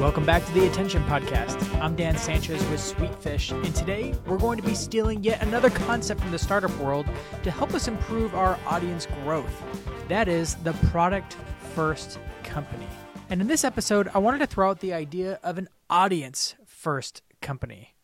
Welcome back to the Attention Podcast. I'm Dan Sanchez with Sweetfish, and today we're going to be stealing yet another concept from the startup world to help us improve our audience growth. That is the product first company. And in this episode, I wanted to throw out the idea of an audience first company.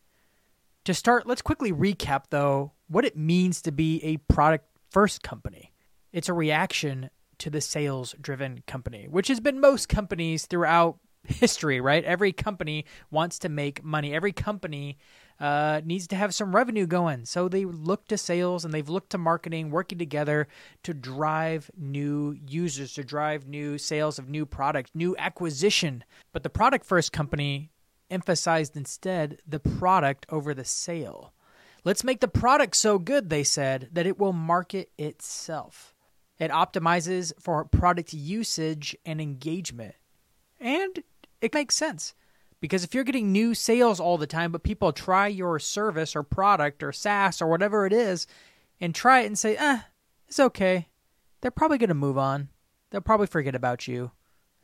To start, let's quickly recap, though, what it means to be a product first company. It's a reaction to the sales driven company, which has been most companies throughout history, right? Every company wants to make money. Every company uh, needs to have some revenue going. So they look to sales and they've looked to marketing, working together to drive new users, to drive new sales of new product, new acquisition. But the product first company emphasized instead the product over the sale. Let's make the product so good, they said, that it will market itself. It optimizes for product usage and engagement. And it makes sense. Because if you're getting new sales all the time, but people try your service or product or SaaS or whatever it is and try it and say, eh, it's okay, they're probably going to move on. They'll probably forget about you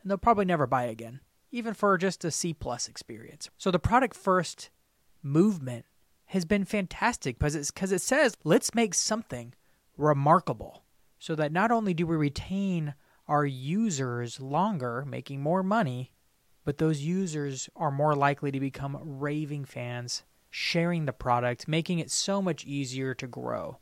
and they'll probably never buy again, even for just a C plus experience. So the product first movement has been fantastic because it's because it says let's make something remarkable so that not only do we retain our users longer, making more money, but those users are more likely to become raving fans, sharing the product, making it so much easier to grow.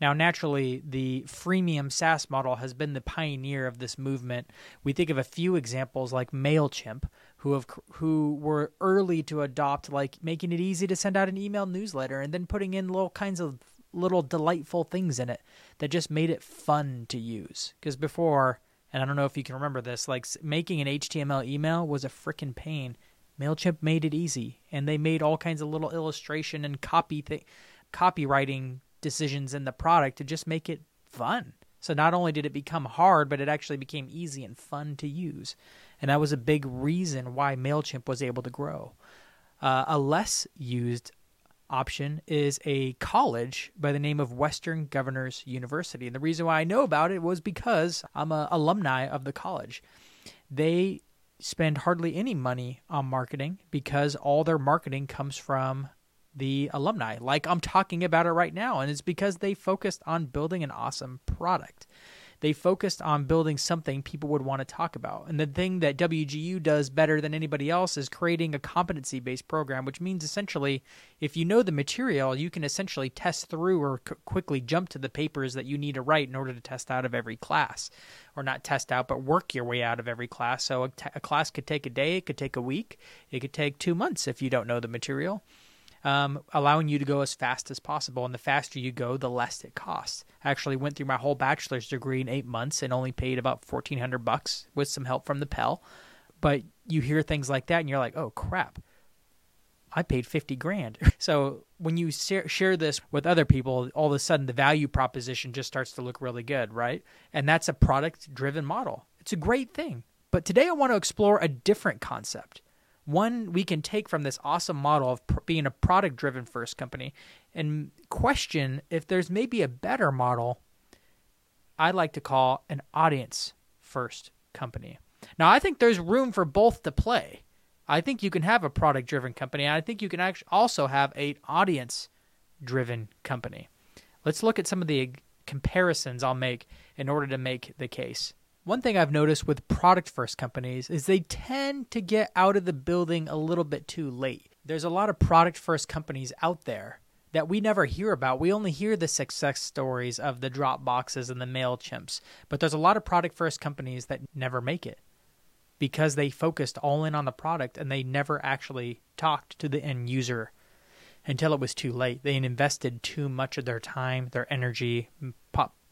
Now, naturally, the freemium SaaS model has been the pioneer of this movement. We think of a few examples like MailChimp, who have who were early to adopt like making it easy to send out an email newsletter and then putting in little kinds of little delightful things in it that just made it fun to use. Because before, and I don't know if you can remember this, like making an HTML email was a freaking pain. Mailchimp made it easy, and they made all kinds of little illustration and copy th- copywriting decisions in the product to just make it fun. So not only did it become hard, but it actually became easy and fun to use, and that was a big reason why Mailchimp was able to grow. Uh, a less used option is a college by the name of Western Governors University. And the reason why I know about it was because I'm an alumni of the college. They spend hardly any money on marketing because all their marketing comes from the alumni, like I'm talking about it right now. And it's because they focused on building an awesome product they focused on building something people would want to talk about. And the thing that WGU does better than anybody else is creating a competency based program, which means essentially if you know the material, you can essentially test through or c- quickly jump to the papers that you need to write in order to test out of every class. Or not test out, but work your way out of every class. So a, t- a class could take a day, it could take a week, it could take two months if you don't know the material um, allowing you to go as fast as possible. And the faster you go, the less it costs. I actually went through my whole bachelor's degree in eight months and only paid about fourteen hundred bucks with some help from the Pell. But you hear things like that, and you're like, "Oh crap." I paid 50 grand. So when you share this with other people, all of a sudden the value proposition just starts to look really good, right? And that's a product driven model. It's a great thing. But today I want to explore a different concept one we can take from this awesome model of pr- being a product driven first company and question if there's maybe a better model I like to call an audience first company. Now, I think there's room for both to play. I think you can have a product driven company, and I think you can actually also have an audience driven company. Let's look at some of the comparisons I'll make in order to make the case. One thing I've noticed with product first companies is they tend to get out of the building a little bit too late. There's a lot of product first companies out there that we never hear about. We only hear the success stories of the Dropboxes and the MailChimps. But there's a lot of product first companies that never make it because they focused all in on the product and they never actually talked to the end user until it was too late. They invested too much of their time, their energy,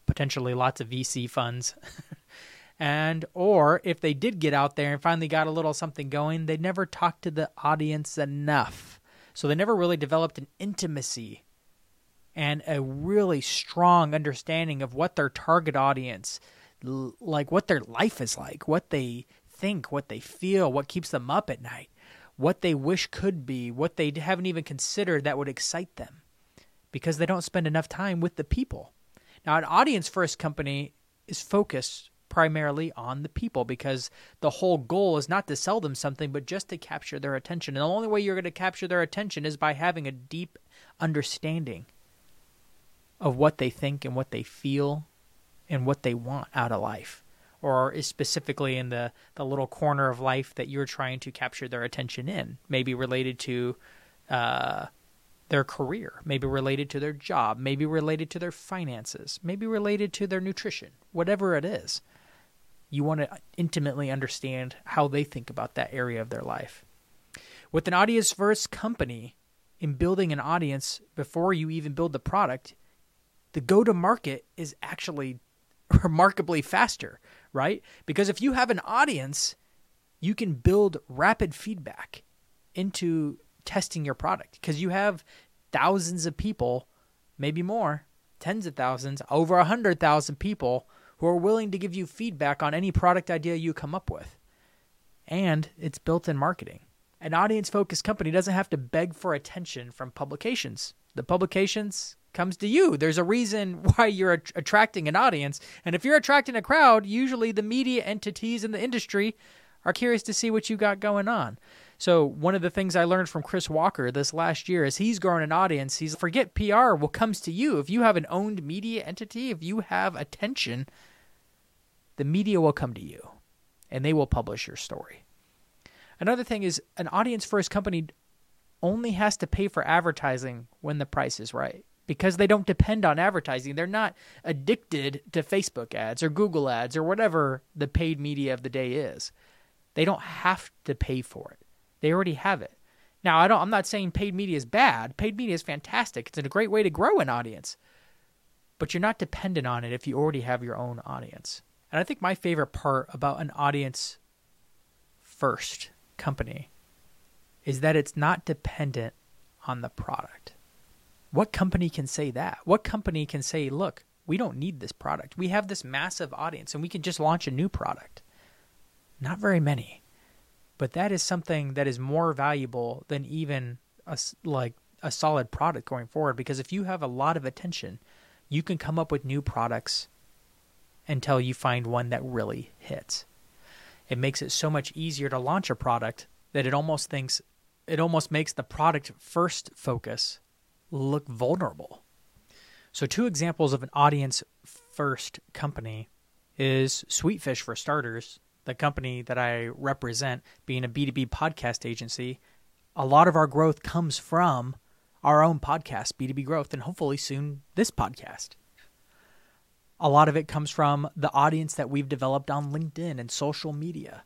potentially lots of VC funds and or if they did get out there and finally got a little something going they never talked to the audience enough. So they never really developed an intimacy and a really strong understanding of what their target audience like what their life is like what they think what they feel what keeps them up at night what they wish could be what they haven't even considered that would excite them because they don't spend enough time with the people. Now an audience first company is focused primarily on the people because the whole goal is not to sell them something, but just to capture their attention. And the only way you're going to capture their attention is by having a deep understanding of what they think and what they feel and what they want out of life or is specifically in the, the little corner of life that you're trying to capture their attention in, maybe related to uh, their career, maybe related to their job, maybe related to their finances, maybe related to their nutrition, whatever it is. You want to intimately understand how they think about that area of their life. With an audience first company, in building an audience before you even build the product, the go to market is actually remarkably faster, right? Because if you have an audience, you can build rapid feedback into testing your product because you have thousands of people, maybe more, tens of thousands, over a hundred thousand people who are willing to give you feedback on any product idea you come up with. And it's built in marketing. An audience focused company doesn't have to beg for attention from publications. The publications comes to you. There's a reason why you're attracting an audience. And if you're attracting a crowd, usually the media entities in the industry are curious to see what you got going on. So, one of the things I learned from Chris Walker this last year is he's growing an audience. He's forget PR will comes to you. If you have an owned media entity, if you have attention, the media will come to you and they will publish your story. Another thing is an audience first company only has to pay for advertising when the price is right because they don't depend on advertising. They're not addicted to Facebook ads or Google ads or whatever the paid media of the day is. They don't have to pay for it. They already have it. Now, I don't I'm not saying paid media is bad. Paid media is fantastic. It's a great way to grow an audience. But you're not dependent on it if you already have your own audience. And I think my favorite part about an audience first company is that it's not dependent on the product. What company can say that? What company can say, look, we don't need this product. We have this massive audience and we can just launch a new product? Not very many. But that is something that is more valuable than even a, like a solid product going forward because if you have a lot of attention, you can come up with new products until you find one that really hits. It makes it so much easier to launch a product that it almost thinks it almost makes the product first focus look vulnerable. So, two examples of an audience first company is Sweetfish for starters, the company that I represent, being a B2B podcast agency. A lot of our growth comes from our own podcast, B2B Growth, and hopefully soon this podcast. A lot of it comes from the audience that we've developed on LinkedIn and social media.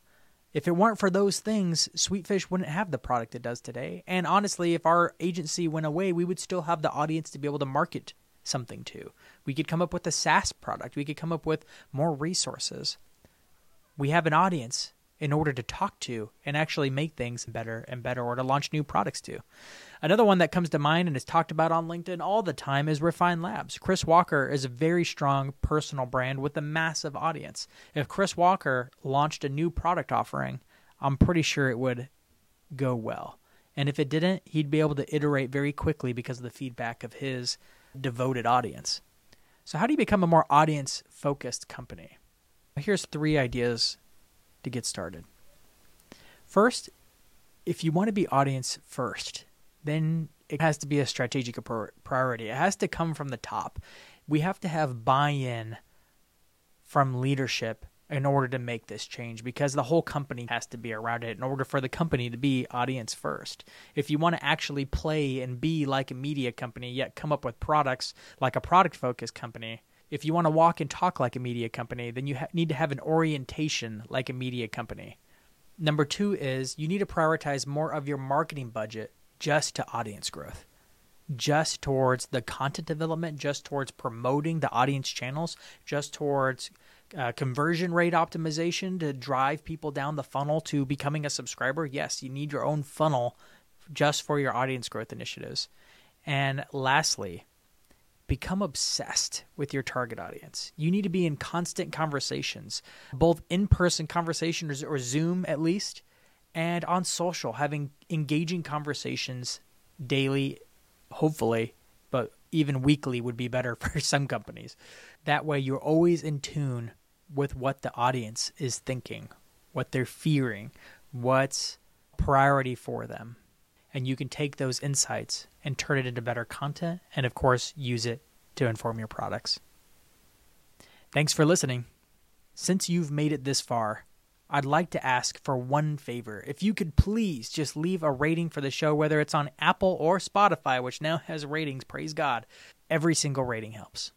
If it weren't for those things, Sweetfish wouldn't have the product it does today. And honestly, if our agency went away, we would still have the audience to be able to market something to. We could come up with a SaaS product, we could come up with more resources. We have an audience in order to talk to and actually make things better and better or to launch new products to. Another one that comes to mind and is talked about on LinkedIn all the time is Refine Labs. Chris Walker is a very strong personal brand with a massive audience. If Chris Walker launched a new product offering, I'm pretty sure it would go well. And if it didn't, he'd be able to iterate very quickly because of the feedback of his devoted audience. So, how do you become a more audience focused company? Here's three ideas to get started. First, if you want to be audience first, then it has to be a strategic priority. It has to come from the top. We have to have buy in from leadership in order to make this change because the whole company has to be around it in order for the company to be audience first. If you want to actually play and be like a media company, yet come up with products like a product focused company, if you want to walk and talk like a media company, then you ha- need to have an orientation like a media company. Number two is you need to prioritize more of your marketing budget just to audience growth, just towards the content development, just towards promoting the audience channels, just towards uh, conversion rate optimization to drive people down the funnel to becoming a subscriber. Yes, you need your own funnel just for your audience growth initiatives. And lastly, become obsessed with your target audience. You need to be in constant conversations, both in person conversations or Zoom at least, and on social, having engaging conversations daily, hopefully, but even weekly would be better for some companies. That way, you're always in tune with what the audience is thinking, what they're fearing, what's priority for them. And you can take those insights and turn it into better content and, of course, use it to inform your products. Thanks for listening. Since you've made it this far, I'd like to ask for one favor. If you could please just leave a rating for the show, whether it's on Apple or Spotify, which now has ratings, praise God. Every single rating helps.